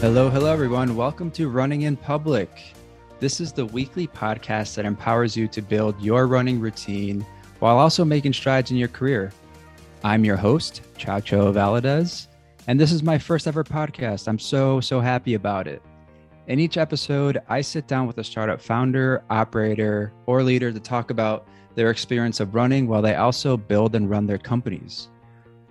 Hello, hello, everyone. Welcome to Running in Public. This is the weekly podcast that empowers you to build your running routine while also making strides in your career. I'm your host, Chacho Valadez, and this is my first ever podcast. I'm so, so happy about it. In each episode, I sit down with a startup founder, operator, or leader to talk about their experience of running while they also build and run their companies.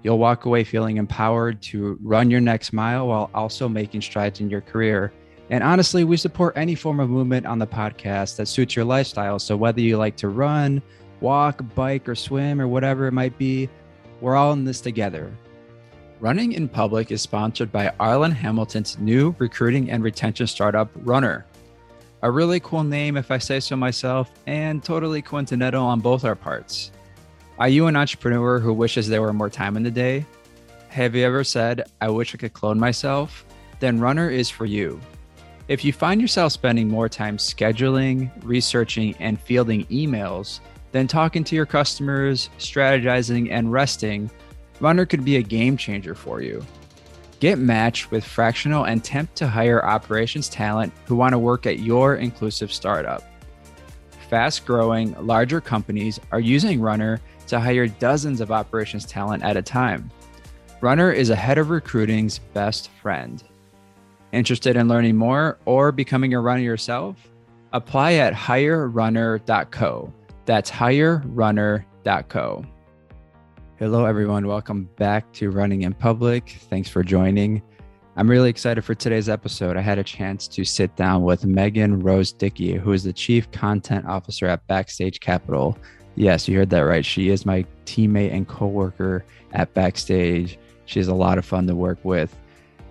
You'll walk away feeling empowered to run your next mile while also making strides in your career. And honestly, we support any form of movement on the podcast that suits your lifestyle. So whether you like to run, walk, bike, or swim, or whatever it might be, we're all in this together. Running in Public is sponsored by Arlan Hamilton's new recruiting and retention startup, Runner. A really cool name, if I say so myself, and totally coincidental on both our parts. Are you an entrepreneur who wishes there were more time in the day? Have you ever said, I wish I could clone myself? Then Runner is for you. If you find yourself spending more time scheduling, researching, and fielding emails than talking to your customers, strategizing, and resting, Runner could be a game changer for you. Get matched with fractional and temp to hire operations talent who want to work at your inclusive startup. Fast growing, larger companies are using Runner to hire dozens of operations talent at a time. Runner is a head of recruiting's best friend. Interested in learning more or becoming a runner yourself? Apply at hirerunner.co. That's hirerunner.co. Hello, everyone. Welcome back to Running in Public. Thanks for joining. I'm really excited for today's episode. I had a chance to sit down with Megan Rose Dickey, who is the Chief Content Officer at Backstage Capital. Yes, you heard that right. She is my teammate and coworker at Backstage. She She's a lot of fun to work with.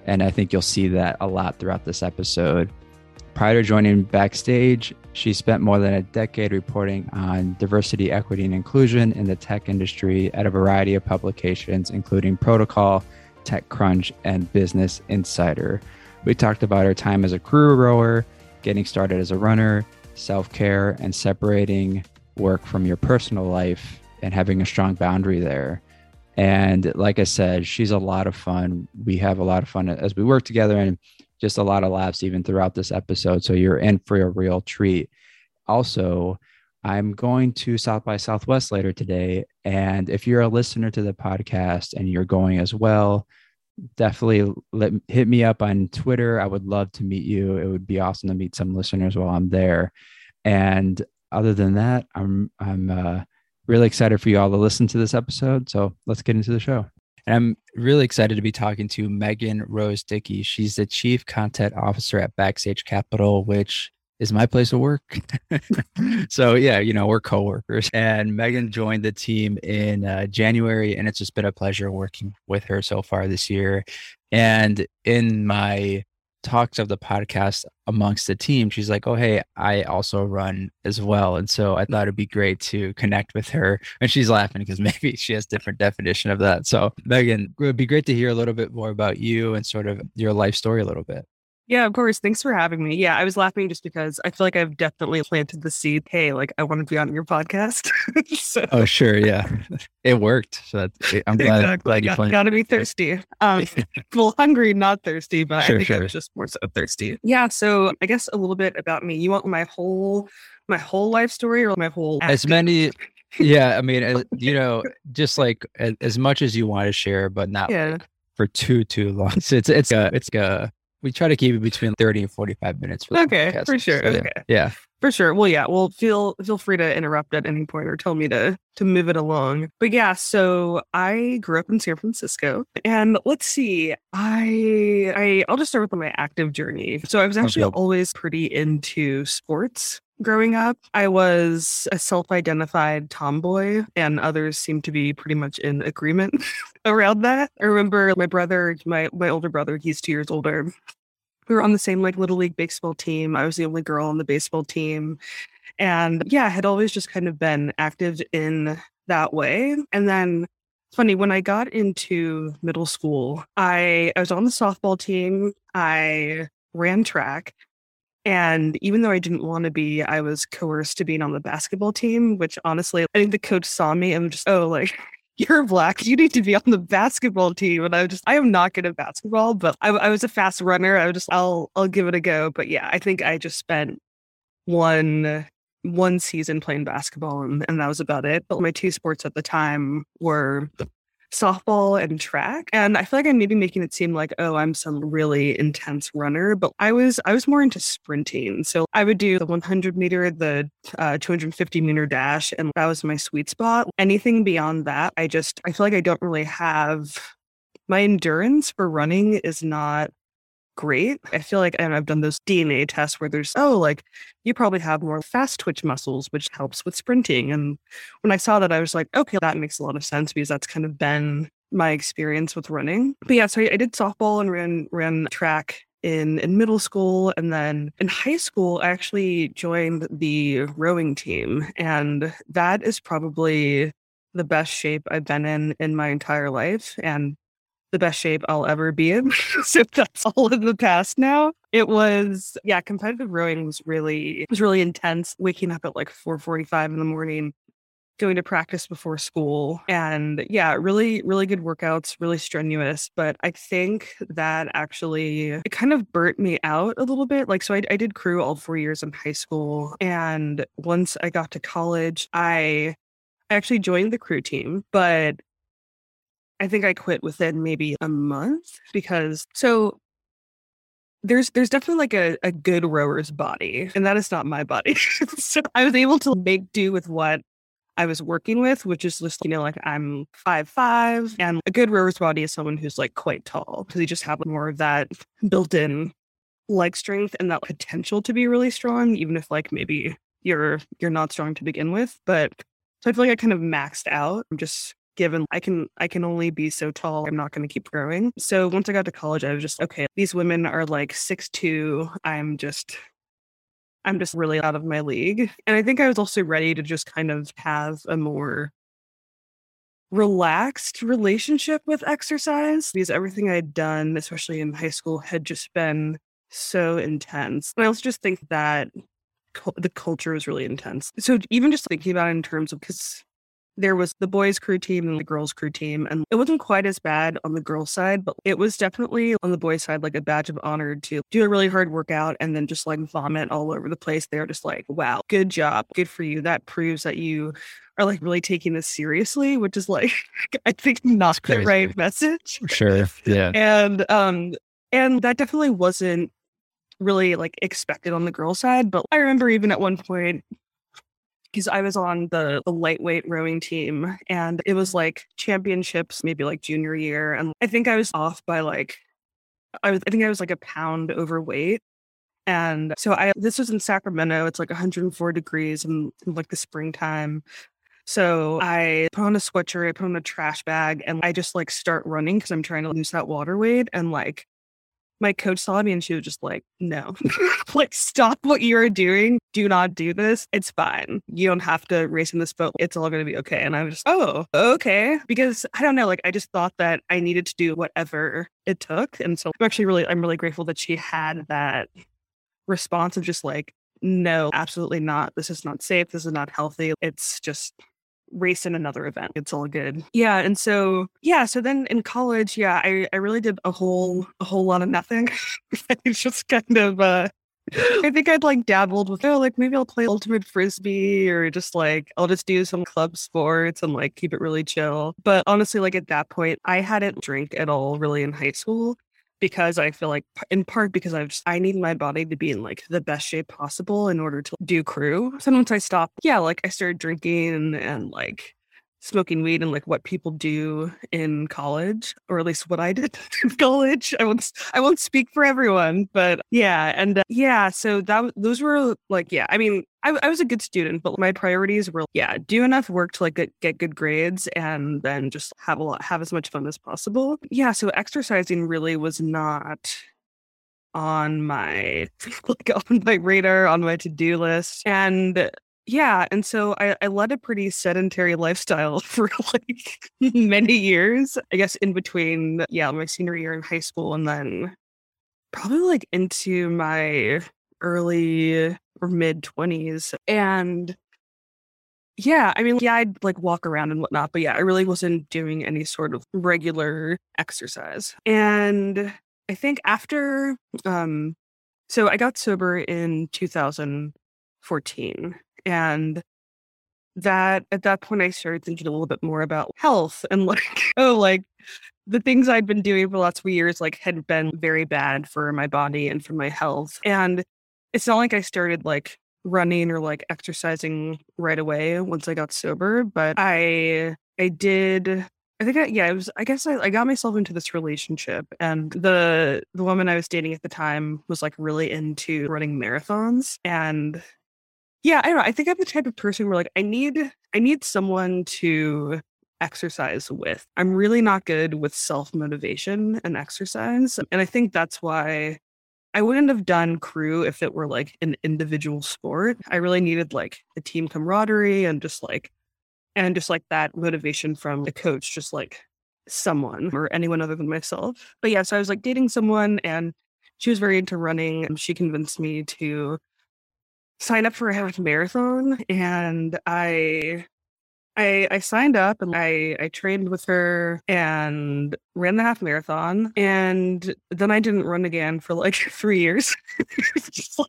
And I think you'll see that a lot throughout this episode. Prior to joining Backstage, she spent more than a decade reporting on diversity, equity, and inclusion in the tech industry at a variety of publications, including Protocol, TechCrunch, and Business Insider. We talked about her time as a crew rower, getting started as a runner, self care, and separating work from your personal life and having a strong boundary there. And like I said, she's a lot of fun. We have a lot of fun as we work together and just a lot of laughs even throughout this episode. So you're in for a real treat. Also, I'm going to South by Southwest later today. And if you're a listener to the podcast and you're going as well, definitely let, hit me up on Twitter. I would love to meet you. It would be awesome to meet some listeners while I'm there. And other than that, I'm I'm uh, really excited for you all to listen to this episode. So let's get into the show. And I'm really excited to be talking to Megan Rose Dickey. She's the Chief Content Officer at Backstage Capital, which is my place of work. so yeah, you know, we're coworkers. And Megan joined the team in uh, January, and it's just been a pleasure working with her so far this year. And in my talks of the podcast amongst the team, she's like, "Oh, hey, I also run as well," and so I thought it'd be great to connect with her. And she's laughing because maybe she has different definition of that. So, Megan, it would be great to hear a little bit more about you and sort of your life story a little bit. Yeah, of course. Thanks for having me. Yeah, I was laughing just because I feel like I've definitely planted the seed. Hey, like I want to be on your podcast. so. Oh, sure. Yeah, it worked. So I'm glad, exactly. glad you Got, gotta be thirsty. Um, well, hungry, not thirsty, but sure, I think sure. I'm just more so thirsty. Yeah. So I guess a little bit about me. You want my whole, my whole life story or my whole as many yeah i mean you know just like as, as, much as you want to share but not yeah. like for too too long so it's it's a it's a we try to keep it between 30 and 45 minutes for okay podcast. for sure so, okay yeah for sure well yeah well feel feel free to interrupt at any point or tell me to to move it along but yeah so i grew up in san francisco and let's see i i i'll just start with my active journey so i was actually okay. always pretty into sports growing up. I was a self identified tomboy, and others seem to be pretty much in agreement around that. I remember my brother, my, my older brother, he's two years older. We were on the same like little league baseball team. I was the only girl on the baseball team. And yeah, I had always just kind of been active in that way. And then it's funny, when I got into middle school, I, I was on the softball team. I ran track and even though I didn't want to be, I was coerced to being on the basketball team, which honestly, I think the coach saw me and just, oh, like, you're black. You need to be on the basketball team. And I just, I am not good at basketball, but I, I was a fast runner. I was just, I'll, I'll give it a go. But yeah, I think I just spent one one season playing basketball and, and that was about it. But my two sports at the time were softball and track. And I feel like I'm maybe making it seem like, oh, I'm some really intense runner, but I was I was more into sprinting. So I would do the 100 meter, the uh, 250 meter dash, and that was my sweet spot. Anything beyond that, I just I feel like I don't really have my endurance for running is not great. I feel like and I've done those DNA tests where there's, oh, like you probably have more fast twitch muscles, which helps with sprinting. And when I saw that, I was like, okay, that makes a lot of sense because that's kind of been my experience with running. But yeah, so I, did softball and ran ran track in in middle school and then in high school I actually joined the rowing team and that is probably the best shape I've been in in my entire life and the best shape I'll ever be in. so that's all in the past now. It was yeah, competitive rowing was really was really intense. Waking up at like 4:45 in the morning, going to practice before school. And yeah, really, really good workouts, really strenuous. But I think that actually it kind of burnt me out a little bit. Like, so I, I did crew all four years in high school. And once I got to college, I I actually joined the crew team, but I think I quit within maybe a month because so there's there's definitely like a, a good rower's body, and that is not my body. so I was able to make do with what I was working with, which is just, you know, like I'm five five, and a good rower's body is someone who's like quite tall because you just have more of that built-in leg strength and that potential to be really strong, even if like maybe you're you're not strong to begin with. But so I feel like I kind of maxed out. I'm just given I can I can only be so tall. I'm not going to keep growing. So once I got to college, I was just okay. These women are like six two. I'm just I'm just really out of my league. And I think I was also ready to just kind of have a more relaxed relationship with exercise because everything I'd done, especially in high school, had just been so intense. And I also just think that the culture was really intense. So even just thinking about it in terms of because there was the boys crew team and the girls crew team and it wasn't quite as bad on the girls side but it was definitely on the boys side like a badge of honor to do a really hard workout and then just like vomit all over the place. They're just like wow good job. Good for you. That proves that you are like really taking this seriously which is like i think not the right message. Sure. Yeah. And um and that definitely wasn't really like expected on the girl side but i remember even at one point because I was on the, the lightweight rowing team and it was like championships, maybe like junior year. And I think I was off by like, I, was, I think I was like a pound overweight. And so I, this was in Sacramento. It's like 104 degrees in, in like the springtime. So I put on a sweatshirt, I put on a trash bag, and I just like start running because I'm trying to lose that water weight. And like my coach saw me and she was just like, no, like, stop what you're doing. Do not do this. It's fine. You don't have to race in this boat. It's all going to be okay. And I was just, oh, okay. Because I don't know, like, I just thought that I needed to do whatever it took. And so I'm actually really, I'm really grateful that she had that response of just like, no, absolutely not. This is not safe. This is not healthy. It's just race in another event. It's all good. Yeah. And so, yeah. So then in college, yeah, I, I really did a whole, a whole lot of nothing. it's just kind of, uh, I think I'd like dabbled with, oh, like maybe I'll play ultimate frisbee or just like I'll just do some club sports and like keep it really chill. But honestly, like at that point, I hadn't drank at all really in high school because I feel like, in part, because I've just, I need my body to be in like the best shape possible in order to do crew. So once I stopped, yeah, like I started drinking and, like smoking weed and like what people do in college, or at least what I did in college. I won't I won't speak for everyone, but yeah, and uh, yeah, so that those were like yeah. I mean, I, I was a good student, but my priorities were yeah, do enough work to like get, get good grades, and then just have a lot, have as much fun as possible. Yeah, so exercising really was not on my like on my radar on my to-do list and yeah and so I, I led a pretty sedentary lifestyle for like many years i guess in between yeah my senior year in high school and then probably like into my early or mid 20s and yeah, I mean, yeah, I'd like walk around and whatnot, but yeah, I really wasn't doing any sort of regular exercise. And I think after, um, so I got sober in 2014, and that at that point I started thinking a little bit more about health and like, oh, like the things I'd been doing for last few years like had been very bad for my body and for my health. And it's not like I started like running or like exercising right away once I got sober, but I I did I think I, yeah, it was I guess I, I got myself into this relationship and the the woman I was dating at the time was like really into running marathons and yeah, I don't know. I think I'm the type of person where like I need I need someone to exercise with. I'm really not good with self motivation and exercise. And I think that's why I wouldn't have done crew if it were like an individual sport. I really needed like the team camaraderie and just like, and just like that motivation from the coach, just like someone or anyone other than myself. But yeah, so I was like dating someone and she was very into running and she convinced me to sign up for a half marathon and I I, I signed up and I, I trained with her and ran the half marathon. And then I didn't run again for like three years.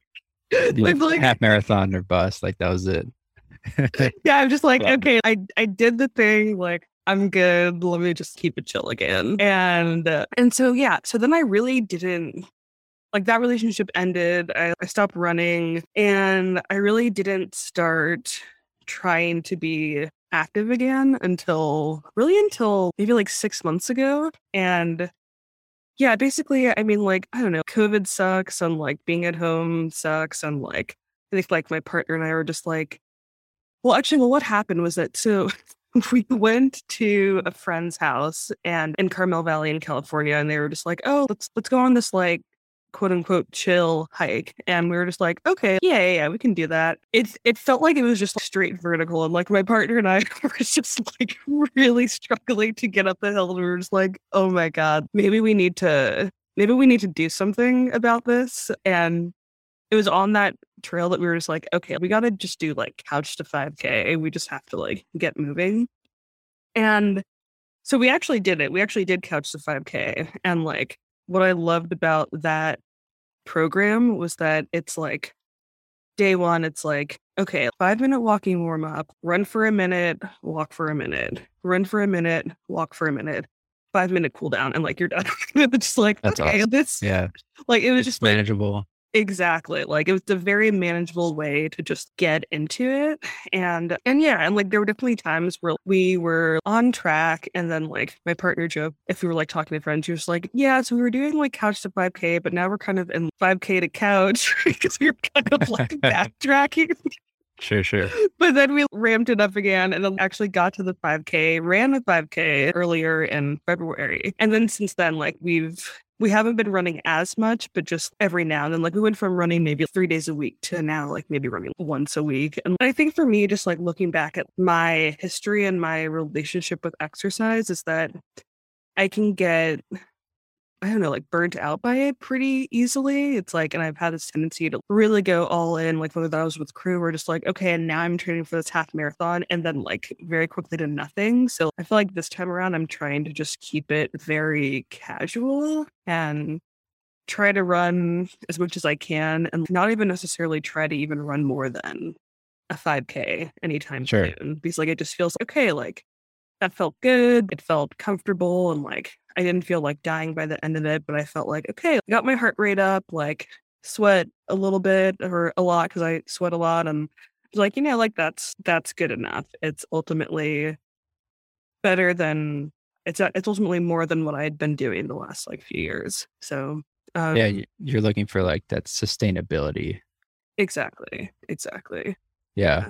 like, like, half marathon or bust. Like that was it. yeah, I'm just like, okay, I, I did the thing. Like, I'm good. Let me just keep it chill again. And uh, and so yeah, so then I really didn't like that relationship ended. I, I stopped running and I really didn't start trying to be active again until really until maybe like six months ago. And yeah, basically, I mean, like, I don't know, COVID sucks and like being at home sucks. And like, I think like my partner and I were just like, well, actually, well, what happened was that so we went to a friend's house and in Carmel Valley in California, and they were just like, oh, let's let's go on this like quote unquote chill hike. And we were just like, okay, yeah, yeah, we can do that. It it felt like it was just straight vertical. And like my partner and I were just like really struggling to get up the hill. And we were just like, oh my God, maybe we need to maybe we need to do something about this. And it was on that trail that we were just like, okay, we gotta just do like couch to 5K. We just have to like get moving. And so we actually did it. We actually did couch to 5K. And like what I loved about that program was that it's like day one, it's like, okay, five minute walking warm up, run for a minute, walk for a minute, run for a minute, walk for a minute, five minute cool down, and like you're done. it's just like, That's okay, awesome. this, yeah, like it was it's just manageable. Like, Exactly. Like it was a very manageable way to just get into it. And and yeah, and like there were definitely times where we were on track and then like my partner Joe, if we were like talking to friends, he was like, Yeah, so we were doing like couch to 5K, but now we're kind of in 5K to couch because we are kind of like backtracking. Sure, sure. But then we ramped it up again and then actually got to the 5K, ran the 5K earlier in February. And then since then, like we've we haven't been running as much, but just every now and then, like we went from running maybe three days a week to now like maybe running once a week. And I think for me, just like looking back at my history and my relationship with exercise is that I can get I don't know, like burnt out by it pretty easily. It's like, and I've had this tendency to really go all in, like whether that was with crew or just like, okay, and now I'm training for this half marathon and then like very quickly to nothing. So I feel like this time around, I'm trying to just keep it very casual and try to run as much as I can and not even necessarily try to even run more than a 5K anytime sure. soon. Because like it just feels okay, like that felt good. It felt comfortable and like I didn't feel like dying by the end of it, but I felt like, okay, I got my heart rate up, like sweat a little bit or a lot because I sweat a lot. And like, you know, like that's that's good enough. It's ultimately better than it's it's ultimately more than what I had been doing the last like few years. So um, yeah, you're looking for like that sustainability. Exactly. Exactly. Yeah.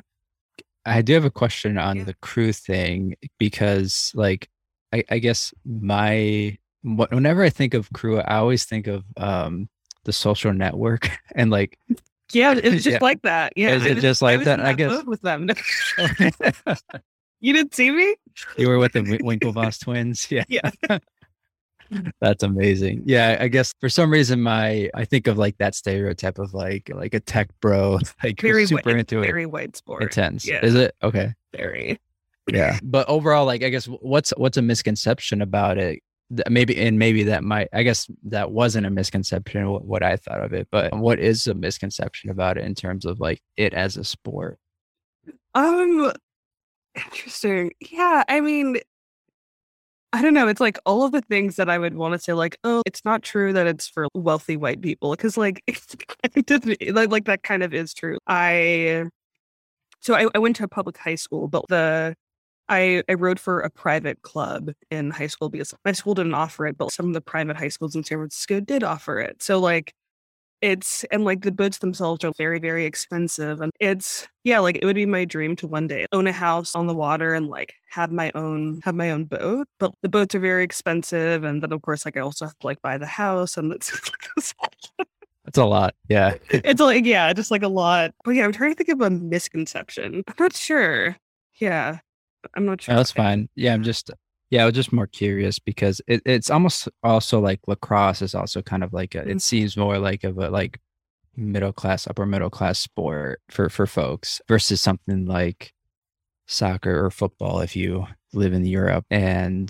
I do have a question on yeah. the crew thing because like I, I guess my whenever I think of crew, I always think of um the social network and like yeah, it's just yeah. like that. Yeah, is it just like I that? I guess with them. you didn't see me. You were with the Winklevoss twins. Yeah. Yeah. That's amazing. Yeah, I guess for some reason my I think of like that stereotype of like like a tech bro, like very super white, into very it, white sport. intense. Yeah. Is it okay? Very. Yeah, but overall, like I guess what's what's a misconception about it? Maybe and maybe that might I guess that wasn't a misconception what, what I thought of it, but what is a misconception about it in terms of like it as a sport? Um, interesting. Yeah, I mean, I don't know. It's like all of the things that I would want to say, like, oh, it's not true that it's for wealthy white people, because like, it's kind of- like, like that kind of is true. I, so I, I went to a public high school, but the I I rowed for a private club in high school because my school didn't offer it, but some of the private high schools in San Francisco did offer it. So like it's and like the boats themselves are very, very expensive. And it's yeah, like it would be my dream to one day own a house on the water and like have my own have my own boat. But the boats are very expensive. And then of course like I also have to like buy the house and it's That's a lot. Yeah. it's like yeah, just like a lot. But yeah, I'm trying to think of a misconception. I'm not sure. Yeah. I'm not sure. That's fine. Yeah, I'm just yeah, I was just more curious because it, it's almost also like lacrosse is also kind of like a, Mm. it seems more like of a like middle class, upper middle class sport for for folks versus something like soccer or football if you live in Europe. And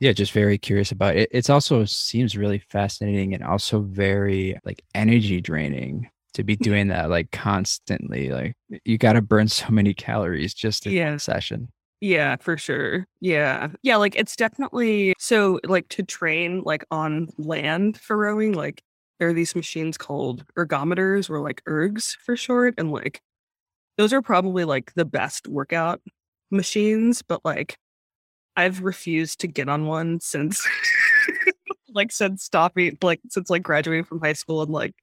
yeah, just very curious about it. It's also seems really fascinating and also very like energy draining to be doing that like constantly. Like you got to burn so many calories just in Yeah. session. Yeah, for sure. Yeah. Yeah, like it's definitely so like to train like on land for rowing, like there are these machines called ergometers or like ergs for short. And like those are probably like the best workout machines, but like I've refused to get on one since like since stopping like since like graduating from high school and like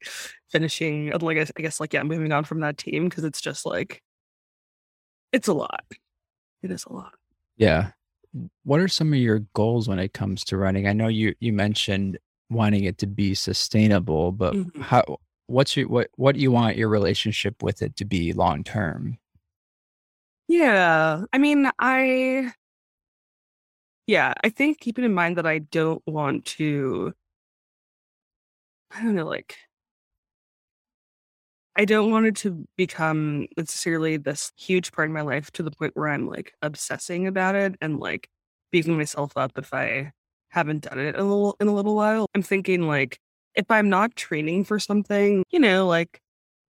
finishing and like I I guess like yeah, moving on from that team because it's just like it's a lot. It is a lot. Yeah. What are some of your goals when it comes to running? I know you you mentioned wanting it to be sustainable, but Mhm. how what's your what what do you want your relationship with it to be long term? Yeah. I mean, I yeah, I think keeping in mind that I don't want to I don't know, like I don't want it to become necessarily this huge part of my life to the point where I'm like obsessing about it and like beating myself up if I haven't done it in a little in a little while. I'm thinking like if I'm not training for something, you know, like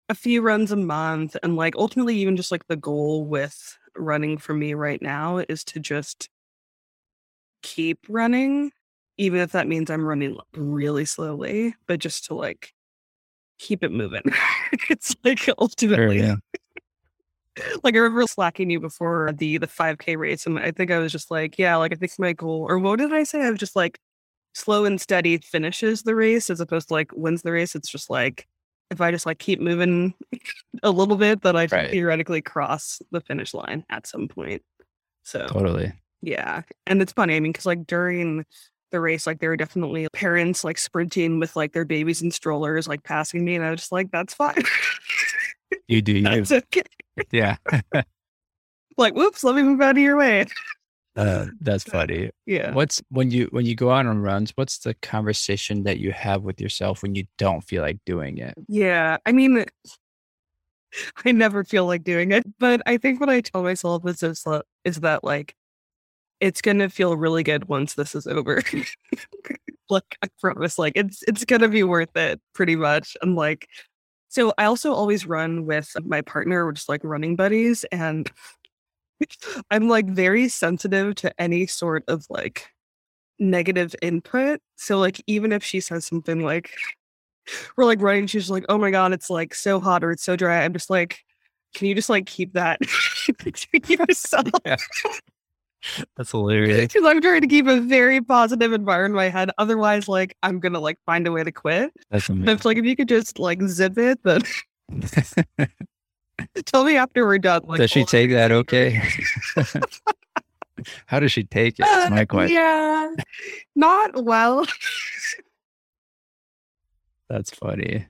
a few runs a month and like ultimately even just like the goal with running for me right now is to just keep running even if that means i'm running really slowly but just to like keep it moving. It's like ultimately yeah. like i remember slacking you before the the 5k race and i think i was just like yeah like i think my goal or what did i say? I was just like slow and steady finishes the race as opposed to like wins the race. It's just like if i just like keep moving a little bit that i Right. theoretically cross the finish line at some point. So Totally. Yeah. And it's funny, I mean, because like during the race, like there were definitely parents like sprinting with like their babies in strollers, like passing me. And I was just like, that's fine. You do you. that's okay. Yeah. Like, whoops, let me move out of your way. Uh, that's funny. Yeah. What's when you when you go out on runs, what's the conversation that you have with yourself when you don't feel like doing it? Yeah. I mean, I never feel like doing it, but I think what I tell myself is is that like it's gonna feel really good once this is over. like I promise, like it's it's gonna be worth it pretty much. And like so I also always run with my partner, we're just like running buddies, and I'm like very sensitive to any sort of like negative input. So like even if she says something like we're like running, she's like, oh my god, it's like so hot or it's so dry. I'm just like, can you just like keep that to yourself? That's hilarious. Because I'm trying to keep a very positive environment in my head. Otherwise, like I'm gonna like find a way to quit. That's amazing. it's like if you could just like zip it, then tell me after we're done. Like, does she take that okay? How does she take it? Uh, That's my question. Yeah, not well. That's funny.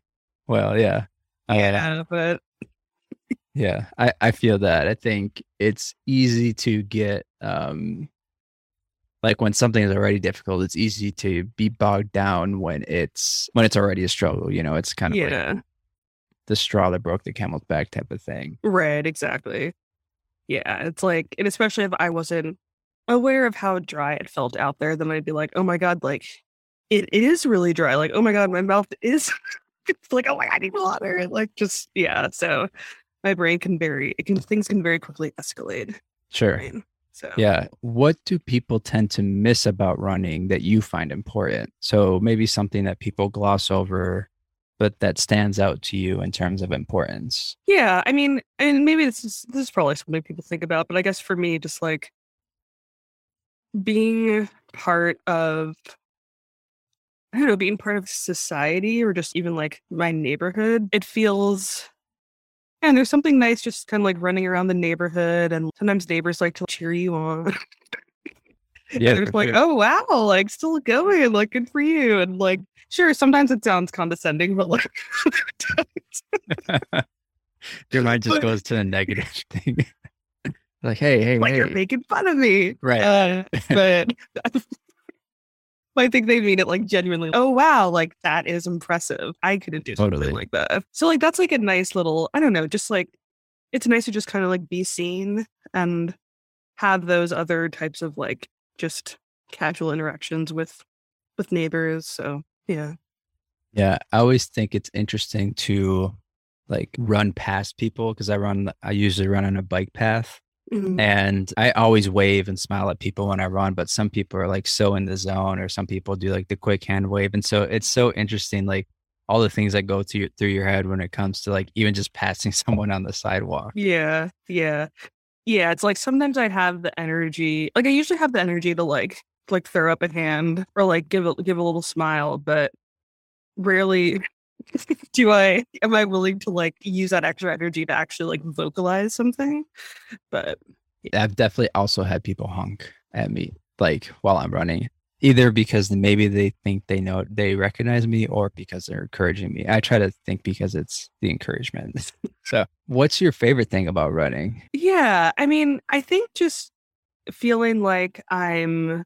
Well, yeah. Uh, yeah, but Yeah, I, I feel that. I think it's easy to get um like when something is already difficult, it's easy to be bogged down when it's when it's already a struggle. You know, it's kind of yeah. like the straw that broke the camel's back type of thing. Right, exactly. Yeah, it's like, and especially if I wasn't aware of how dry it felt out there, then I'd be like, oh my God, like it, it is really dry. Like, oh my God, my mouth is it's like, oh my God, I need water. Like, just, yeah. So my brain can very, it can, things can very quickly escalate. Sure. Right. So, Yeah. What do people tend to miss about running that you find important? So maybe something that people gloss over, but that stands out to you in terms of importance. Yeah, I mean, and maybe this is this is probably something people think about, but I guess for me, just like being part of I don't know, being part of society or just even like my neighborhood, it feels and there's something nice just kind of like running around the neighborhood and sometimes neighbors like to cheer you on. Yeah, They're like, oh wow, like still going, like good for you. And like, sure, sometimes it sounds condescending, but like Your mind just goes to the negative thing. like, hey, hey, like hey. you're making fun of me. Right. Uh, but I think they mean it like genuinely. Oh wow, like that is impressive. I couldn't do Totally. something like that. So like that's like a nice little. I don't know, just like it's nice to just kind of like be seen and have those other types of like just casual interactions with with neighbors. So yeah, Yeah, I always think it's interesting to like run past people because I run, I usually run on a bike path Mhm. and I always wave and smile at people when I run, but some people are like so in the zone or some people do like the quick hand wave. And so it's so interesting, like all the things that go through your, through your head when it comes to like even just passing someone on the sidewalk. yeah, yeah, yeah. It's like sometimes I have the energy. Like I usually have the energy to like like throw up a hand or like give a give a little smile, but rarely do I am I willing to like use that extra energy to actually like vocalize something. But I've definitely also had people honk at me like while I'm running, either because maybe they think they know they recognize me or because they're encouraging me. I try to think because it's the encouragement. so, what's your favorite thing about running? yeah, I mean, I think just feeling like I'm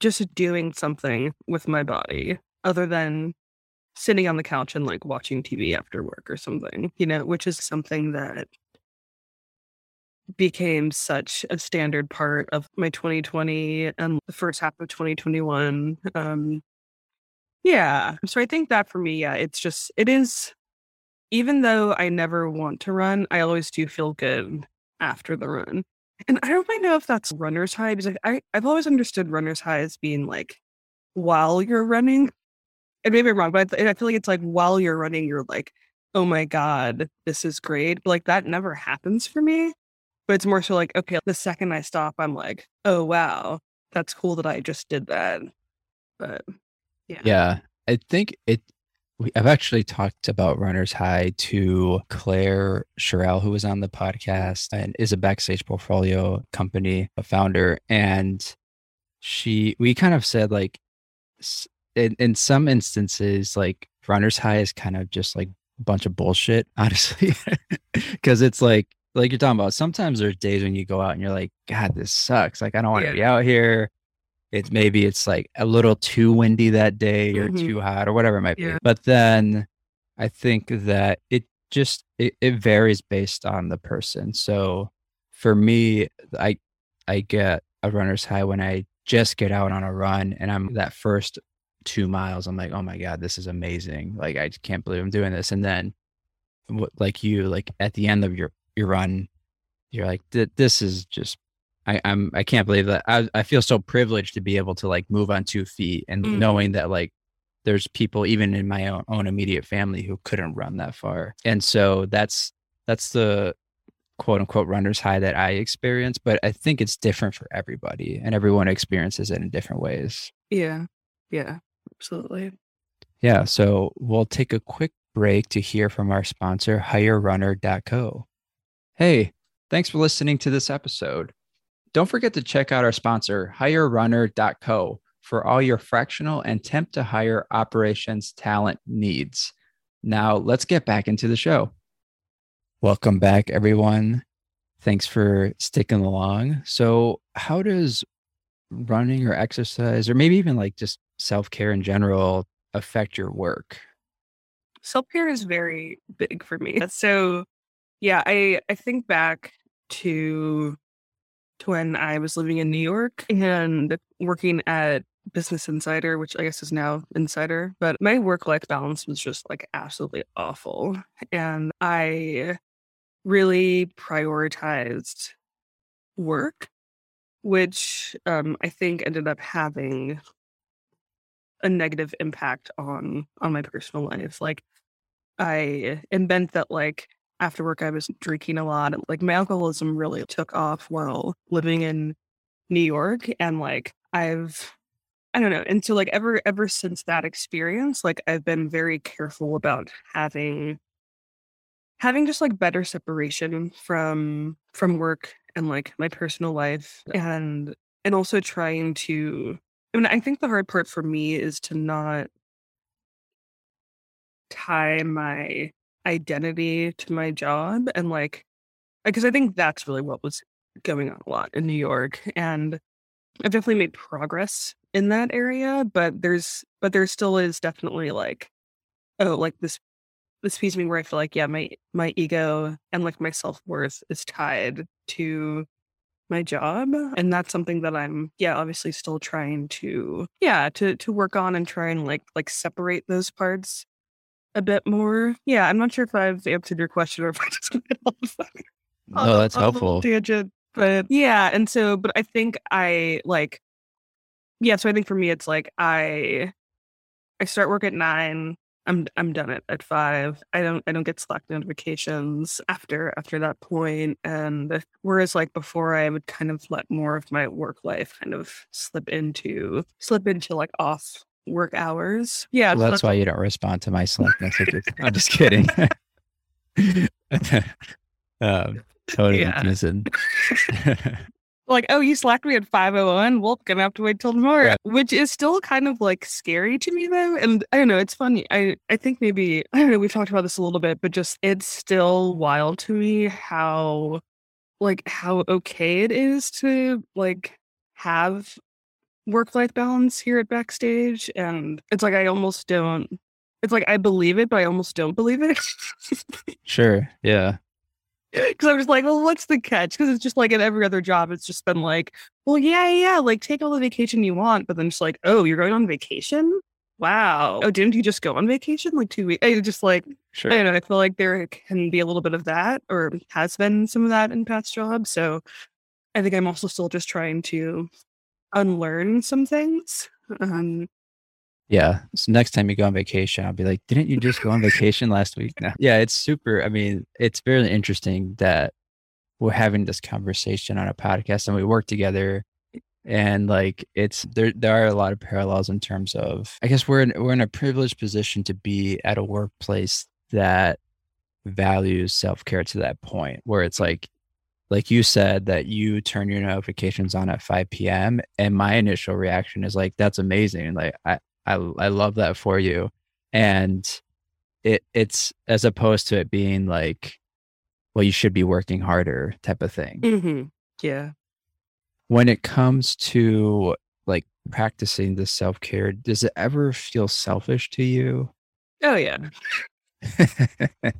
just doing something with my body other than sitting on the couch and like watching TV after work or something, you know, which is something that became such a standard part of my 2020 and the first half of 2021. Um yeah, so I think that for me, yeah, it's just it is even though I never want to run, I always do feel good after the run. And I don't quite know if that's runner's high because I I've always understood runner's high as being like while you're running. And maybe I'm wrong, but I, I feel like it's like while you're running, you're like, oh my God, this is great. But like that never happens for me. But it's more so like, okay, the second I stop, I'm like, oh wow, that's cool that I just did that. But yeah. Yeah, I think it. We, I've actually talked about Runner's High to Claire Sherrill, who was on the podcast and is a backstage portfolio company, a founder. And she, we kind of said like, in, in some instances, like Runner's High is kind of just like a bunch of bullshit, honestly. Cause it's like, like you're talking about, sometimes there's days when you go out and you're like, God, this sucks. Like, I don't want to Yeah. be out here it's maybe it's like a little too windy that day or Mhm. too hot or whatever it might Yeah. be but then i think that it just it, it varies based on the person so for me i i get a runner's high when i just get out on a run and i'm that first two miles i'm like oh my god this is amazing like i can't believe i'm doing this and then like you like at the end of your your run you're like this is just I, I'm I can't believe that I I feel so privileged to be able to like move on two feet and Mhm. knowing that like there's people even in my own, own immediate family who couldn't run that far and so that's that's the quote unquote runner's high that I experience but I think it's different for everybody and everyone experiences it in different ways Yeah. Yeah. Absolutely. yeah so we'll take a quick break to hear from our sponsor hirerunner.co hey thanks for listening to this episode don't forget to check out our sponsor, hirerunner.co, for all your fractional and temp to hire operations talent needs. Now, let's get back into the show. Welcome back, everyone. Thanks for sticking along. So, how does running or exercise or maybe even like just self-care in general affect your work? Self-care is very big for me. So yeah, I I think back to to when I was living in New York and working at Business Insider, which I guess is now Insider, but my work life balance was just like absolutely awful. And I really prioritized work, which um, I think ended up having a negative impact on on my personal life. Like I it meant that like after work I was drinking a lot. Like my alcoholism really took off while living in New York. And like I've I don't know. And so like ever ever since that experience, like I've been very careful about having having just like better separation from from work and like my personal life and and also trying to I mean I think the hard part for me is to not tie my identity to my job and like because I think that's really what was going on a lot in New York and I've definitely made progress in that area but there's but there still is definitely like oh like this this piece of me where I feel like yeah my my ego and like my self-worth is tied to my job and that's something that I'm yeah obviously still trying to yeah to to work on and try and like like separate those parts a bit more. Yeah, I'm not sure if I've answered your question or if I just went off. No, that's helpful. Tangent, but yeah, and so, but I think I like, yeah. So I think for me, it's like I, I start work at nine. I'm I'm done it at five. I don't I don't get Slack notifications after after that point. And whereas like before, I would kind of let more of my work life kind of slip into slip into like off work hours. Yeah. Well, that's why you don't respond to my Slack messages. I'm just kidding. um, totally yeah. Like, oh, you slacked me at 501. Well, gonna have to wait till tomorrow. Which is still kind of like scary to me though. And I don't know, it's funny. I, I think maybe I don't know, we've talked about this a little bit, but just it's still wild to me how like how okay it is to like have work life balance here at Backstage. And it's like I almost don't, it's like I believe it, but I almost don't believe it. sure. Yeah. Because I was like, well, what's the catch? Because it's just like in every other job, it's just been like, well, yeah, yeah, like take all the vacation you want, but then just like, oh, you're going on vacation? Wow. Oh, didn't you just go on vacation like two weeks? I just like, sure. I don't know. I feel like there can be a little bit of that, or has been some of that in past jobs. So I think I'm also still just trying to unlearn some things. Um, yeah. So next time you go on vacation, I'll be like, didn't you just go on vacation last week? No. Yeah, it's super. I mean, it's very interesting that we're having this conversation on a podcast and we work together. And like it's there there are a lot of parallels in terms of I guess we're in we're in a privileged position to be at a workplace that values self-care to that point where it's like like you said that you turn your notifications on at 5 p.m. and my initial reaction is like that's amazing like I I I love that for you and it it's as opposed to it being like well you should be working harder type of thing. Mm-hmm. Yeah. When it comes to like practicing the self-care does it ever feel selfish to you? Oh yeah.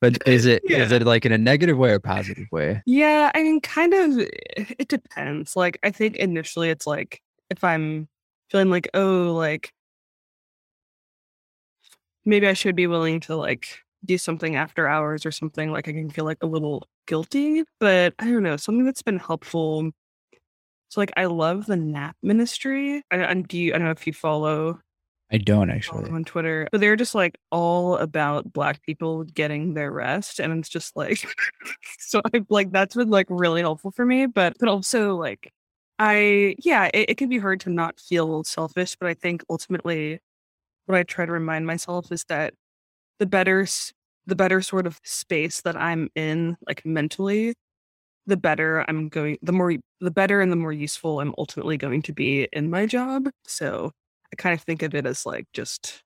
But is it yeah. is it like in a negative way or positive way? Yeah, I mean, kind of. It depends. Like, I think initially it's like if I'm feeling like, oh, like maybe I should be willing to like do something after hours or something. Like, I can feel like a little guilty. But I don't know. Something that's been helpful. So, like, I love the nap ministry. I, I do. You, I don't know if you follow I don't actually on Twitter, but they're just like all about black people getting their rest, and it's just like, so I like that's been like really helpful for me. But but also like, I yeah, it, it can be hard to not feel selfish, but I think ultimately, what I try to remind myself is that the better the better sort of space that I'm in, like mentally, the better I'm going, the more the better and the more useful I'm ultimately going to be in my job. So I kind of think of it as like just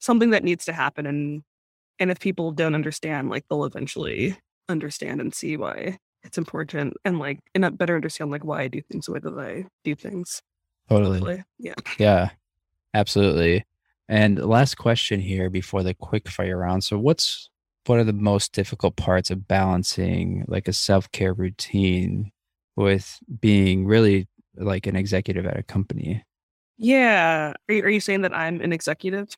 something that needs to happen and and if people don't understand like they'll eventually understand and see why it's important and like and better understand like why I do things the way that I do things. Totally. Hopefully. Yeah. Yeah. Absolutely. And last question here before the quick fire round. So what's what are the most difficult parts of balancing like a self-care routine with being really like an executive at a company? Yeah. Are you, are you saying that I'm an executive?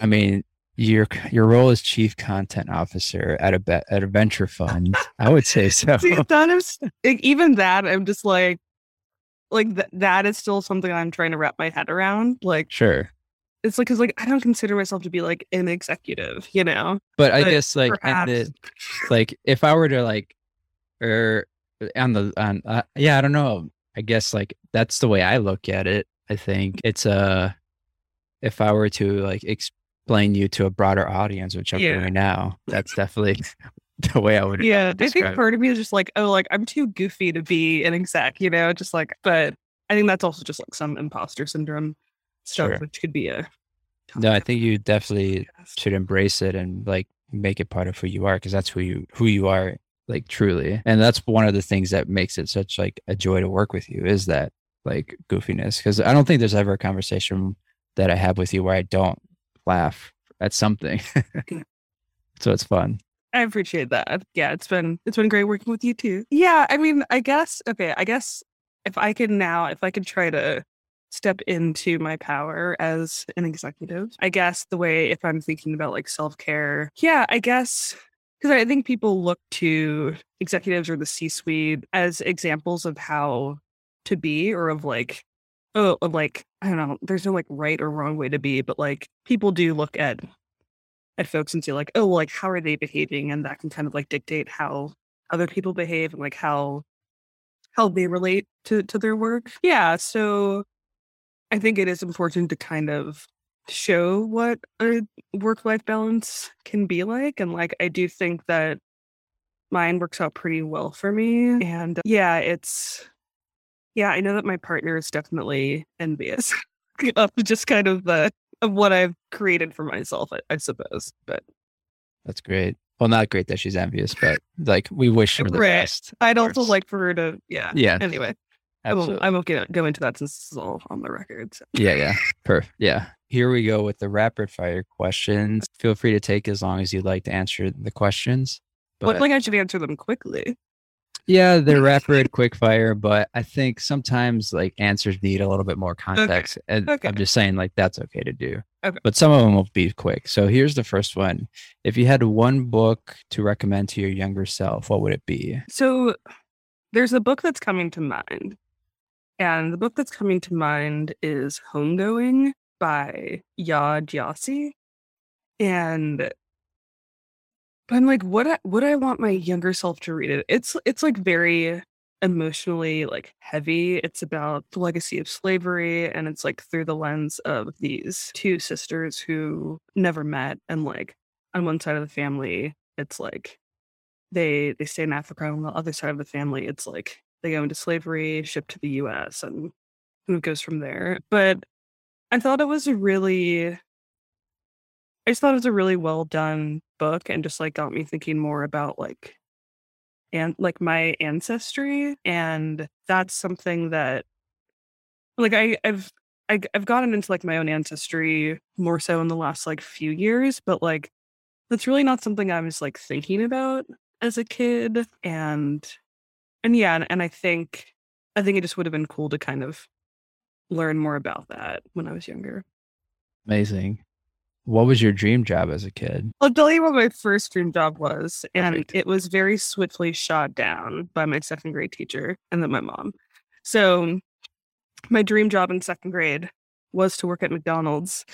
I mean, your your role as chief content officer at a at a venture fund. I would say so. See, that is, even that, I'm just like, like th- that is still something I'm trying to wrap my head around. Like, Sure. it's like, cause like I don't consider myself to be like an executive, you know? But I guess like at the, like if I were to like or on the on uh, yeah, I don't know. I guess like that's the way I look at it. I think it's uh if I were to like explain you to a broader audience, which I'm Yeah. doing now, that's definitely the way I would yeah, I think part of me is just like, oh, like I'm too goofy to be an exec, you know? Just like, but I think that's also just like some imposter syndrome stuff, Sure. which could be a. No, I think you definitely podcast. should embrace it and like make it part of who you are because that's who you who you are like truly and that's one of the things that makes it such like a joy to work with you is that like goofiness because i don't think there's ever a conversation that i have with you where i don't laugh at something so it's fun I appreciate that. Yeah, it's been it's been great working with you too. Yeah, I mean, I guess okay, I guess if I could now, if I could try to step into my power as an executive, I guess the way if I'm thinking about like self-care, yeah, I guess because I think people look to executives or the C-suite as examples of how to be or of like oh uh, like I don't know, there's no like right or wrong way to be, but like people do look at at folks and say like, oh, well, like how are they behaving, and that can kind of like dictate how other people behave and like how how they relate to to their work. Yeah, so I think it is important to kind of show what a work life balance can be like, and like I do think that mine works out pretty well for me, and yeah, it's yeah, I know that my partner is definitely envious of just kind of the of what I've created for myself, I, I suppose. But that's great well not great that she's envious but like we wish her the Right. best I'd also like for her to, yeah. yeah Anyway, I won't, I won't get, go into that since this is all on the record. So. Yeah, yeah. Perfect. Yeah. Here we go with the rapid fire questions. Feel free to take as long as you'd like to answer the questions. But But like I should answer them quickly. Yeah, they're rapid, quick fire, but I think sometimes like answers need a little bit more context. And Okay. I'm just saying like that's okay to do. Okay. But some of them will be quick. So here's the first one. If you had one book to recommend to your younger self, what would it be? So there's a book that's coming to mind. And the book that's coming to mind is Homegoing by Yaa Gyasi. And but I'm like, what I, would I want my younger self to read it? It's it's like very emotionally like heavy. It's about the legacy of slavery and it's like through the lens of these two sisters who never met and like on one side of the family it's like they they stay in Africa on the other side of the family it's like they go into slavery, shipped to the US and kind goes from there. But I thought it was a really I just thought it was a really well done book and just like got me thinking more about like and like my ancestry and that's something that like I I've I, I've gotten into like my own ancestry more so in the last like few years, but like that's really not something I was like thinking about as a kid and and yeah and, and I think I think it just would have been cool to kind of learn more about that when I was younger. Amazing. What was your dream job as a kid? I'll tell you what my first dream job was, and Perfect. it was very swiftly shot down by my second grade teacher and then my mom. So, my dream job in second grade was to work at McDonald's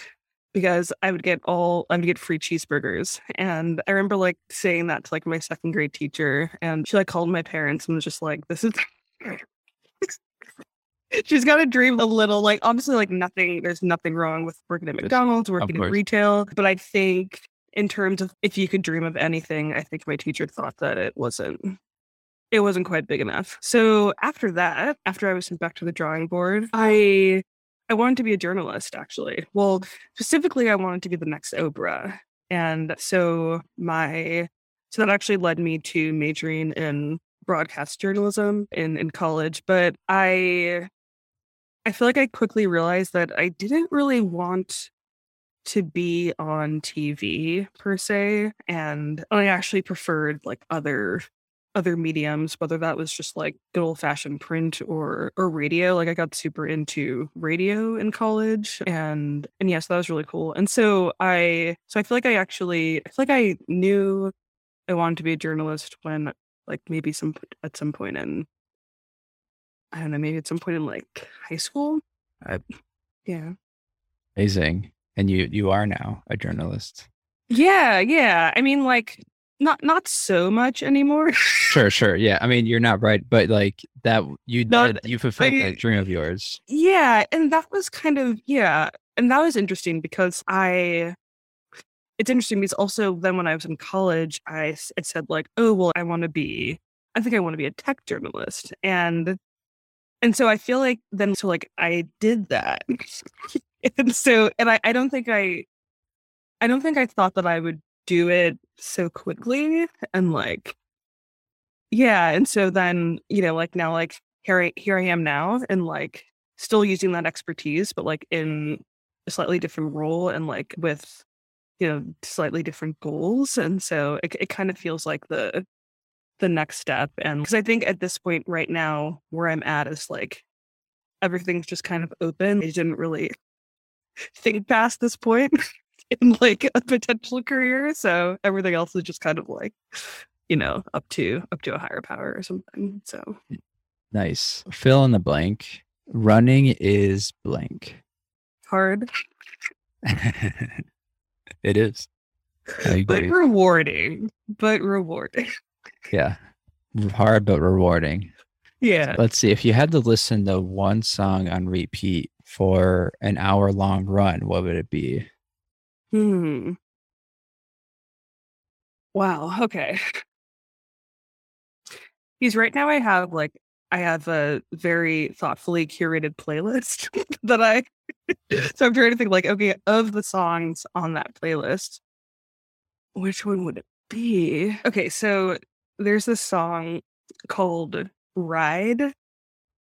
because I would get all I would get free cheeseburgers, and I remember like saying that to like my second grade teacher, and she like called my parents and was just like, "This is." She's got a dream a little like obviously like nothing there's nothing wrong with working at McDonald's, working in retail. But I think in terms of if you could dream of anything, I think my teacher thought that it wasn't it wasn't quite big enough. So after that, after I was sent back to the drawing board, I I wanted to be a journalist actually. Well, specifically I wanted to be the next Oprah. And so my so that actually led me to majoring in broadcast journalism in in college, but I I feel like I quickly realized that I didn't really want to be on TV per se, and I actually preferred like other other mediums, whether that was just like good old fashioned print or or radio. Like I got super into radio in college, and and yes, that was really cool. And so I so I feel like I actually I feel like I knew I wanted to be a journalist when like maybe some at some point in I don't know, maybe at some point in like high school. Uh, yeah. Amazing. And you you are now a journalist. Yeah, yeah. I mean like not not so much anymore. sure, sure. Yeah. I mean, you're not right, but like that you Not- did you fulfilled I- that dream of yours. Yeah, and that was kind of yeah, and that was interesting because I it's interesting because also then when I was in college, I, I said like, oh well, I want to be, I think I want to be a tech journalist, and and so I feel like then so like I did that, and so and I I don't think I, I don't think I thought that I would do it so quickly and like, yeah, and so then you know like now like here I here I am now and like still using that expertise, but like in a slightly different role and like with you know slightly different goals. And so it, it kind of feels like the the next step and because i think at this point right now where i'm at is like everything's just kind of open i didn't really think past this point in like a potential career so everything else is just kind of like you know up to up to a higher power or something so Nice. Fill in the blank. Running is blank. hard it is. But rewarding but rewarding Yeah. Hard but rewarding. yeah Let's see. If you had to listen to one song on repeat for an hour long run, what would it be? Hmm. Wow. Okay. Because right now I have like I have a very thoughtfully curated playlist that I so I'm trying to think like, okay, of the songs on that playlist, which one would it be? Okay, so there's this song called Ride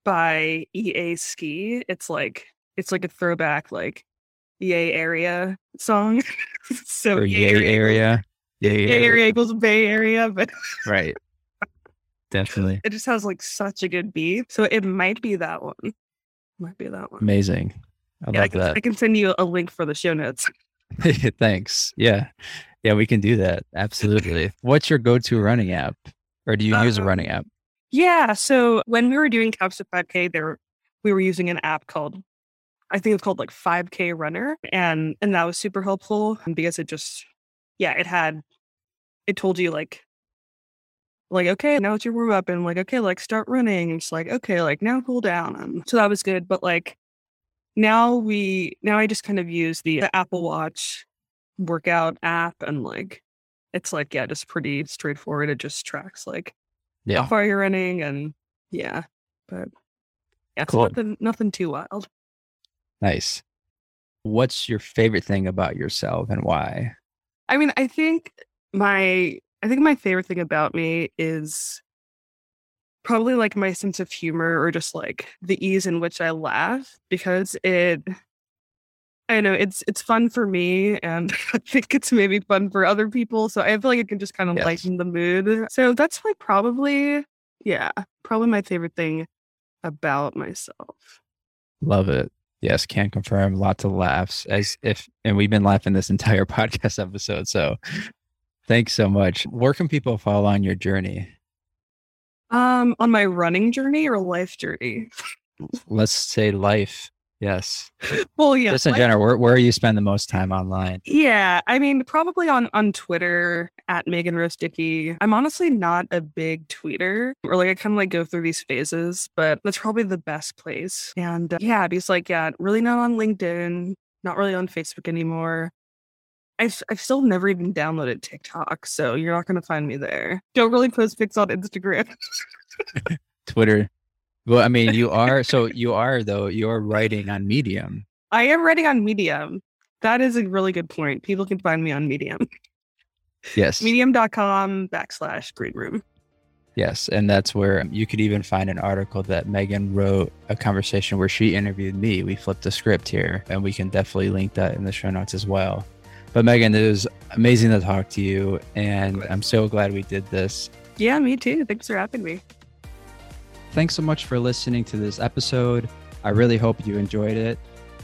by E-A-Ski. It's like it's like a throwback like EA area song. so Or EA Yay area? Yay Bay Area equals Bay Area, but Right. Definitely. it just has like such a good beat. So it might be that one. Might be that one. Amazing. I Yeah, I can, that. I can send you a link for the show notes. Thanks. Yeah. Yeah, we can do that. Absolutely. What's your go to running app? Or do you use a Um, running app? Yeah. So when we were doing Caps to 5K, there we were using an app called I think it's called like 5K Runner. And and that was super helpful because it just yeah, it had it told you like like okay, now it's your warm up and like okay, like start running. It's like okay, like now cool down. And so that was good. But like now we now I just kind of use the Apple Watch workout app and like it's like yeah, just pretty straightforward. It just tracks like Yeah. how far you're running and yeah but yeah Cool. nothing nothing too wild Nice. What's your favorite thing about yourself and why? i mean i think my i think my favorite thing about me is probably like my sense of humor or just like the ease in which i laugh because it i know it's it's fun for me and i think it's maybe fun for other people so i feel like it can just kind of Yes. lighten the mood so that's like probably yeah probably my favorite thing about myself Love it. Yes, can confirm. Lots of laughs. As if and we've been laughing this entire podcast episode. So thanks so much. Where can people follow on your journey? Um, on my running journey or life journey? Let's say life. Yes. Well, yeah, Just in life- general, where, where you spend the most time online. yeah. I mean, probably on on Twitter at Megan Rose Dickey. I'm honestly not a big tweeter, or like I kind of like go through these phases, but that's probably the best place. And uh, yeah, because like yeah, really not on LinkedIn, not really on Facebook anymore. I've I've still never even downloaded TikTok, so you're not gonna find me there. Don't really post pics on Instagram. Twitter. Well, I mean, you are so you are though, you're writing on Medium. I am writing on Medium. That is a really good point. People can find me on Medium. Yes. medium.com backslash green room Yes, and that's where you could even find an article that Megan wrote a conversation where she interviewed me. We flipped the script here, and we can definitely link that in the show notes as well. But Megan, it was amazing to talk to you, and I'm so glad we did this. Yeah, me too. Thanks for having me. Thanks so much for listening to this episode. I really hope you enjoyed it.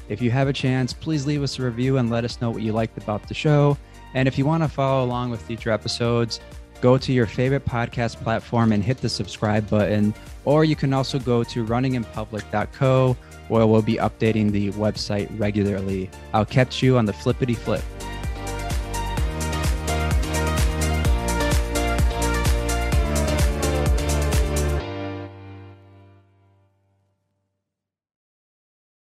If you have a chance, please leave us a review and let us know what you liked about the show. And if you want to follow along with future episodes, go to your favorite podcast platform and hit the subscribe button. Or you can also go to runninginpublic.co where we'll be updating the website regularly. I'll catch you on the flippity flip.